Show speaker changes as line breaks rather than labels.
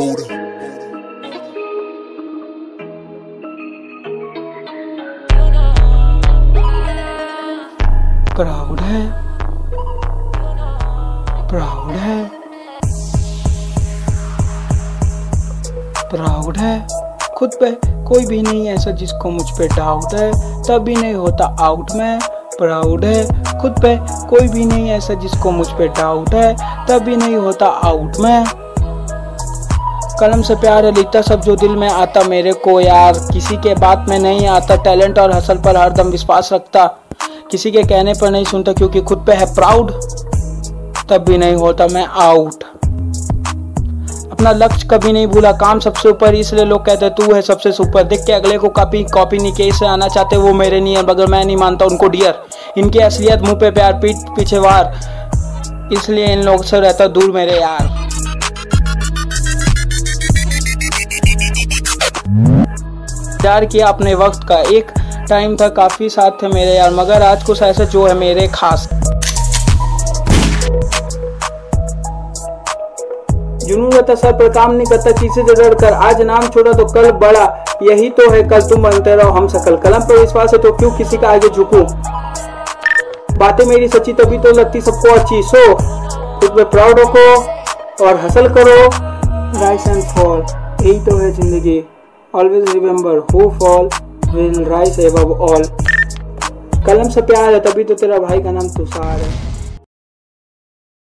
Buddha.
Proud है। Proud है। Proud है। खुद पे कोई भी नहीं ऐसा जिसको मुझ पे डाउट है। तब भी नहीं होता आउट में। प्राउड है। खुद पे कोई भी नहीं ऐसा जिसको मुझ पे डाउट है। तब भी नहीं होता आउट में। कलम से प्यार है लिखता सब जो दिल में आता मेरे को यार। किसी के बात में नहीं आता, टैलेंट और हसल पर हरदम विश्वास रखता। किसी के कहने पर नहीं सुनता, क्योंकि खुद पे है प्राउड। तब भी नहीं होता मैं आउट अपना लक्ष्य कभी नहीं भूला, काम सबसे ऊपर, इसलिए लोग कहते, तू है सबसे सुपर। देख के अगले को कॉपी कॉपी नहीं के से आना चाहते वो मेरे है मगर मैं नहीं मानता उनको डियर इनकी असलियत मुँह पे प्यार, पीठ पीछे वार। इसलिए इन लोग से रहता दूर मेरे यार। प्यार किया अपने वक्त का। एक टाइम था, काफ़ी साथ थे मेरे यार, मगर आज कुछ ऐसा जो है मेरे खास। जुनून रहता सर पर काम नहीं करता किसी से डर कर। आज नाम छोड़ा तो कल बड़ा। यही तो है, कल तुम बनते रहो, हम सकल। कलम पर विश्वास है तो क्यों किसी का आगे झुकूं? बातें मेरी सच्ची, तभी तो लगती सबको अच्छी। सो, खुद पे प्राउड रखो और हसल करो। राइस एंड फॉल यही तो है ज़िंदगी। Always remember who fall will rise above all कलम से प्यार है तभी तो तेरा भाई का नाम तुषार है।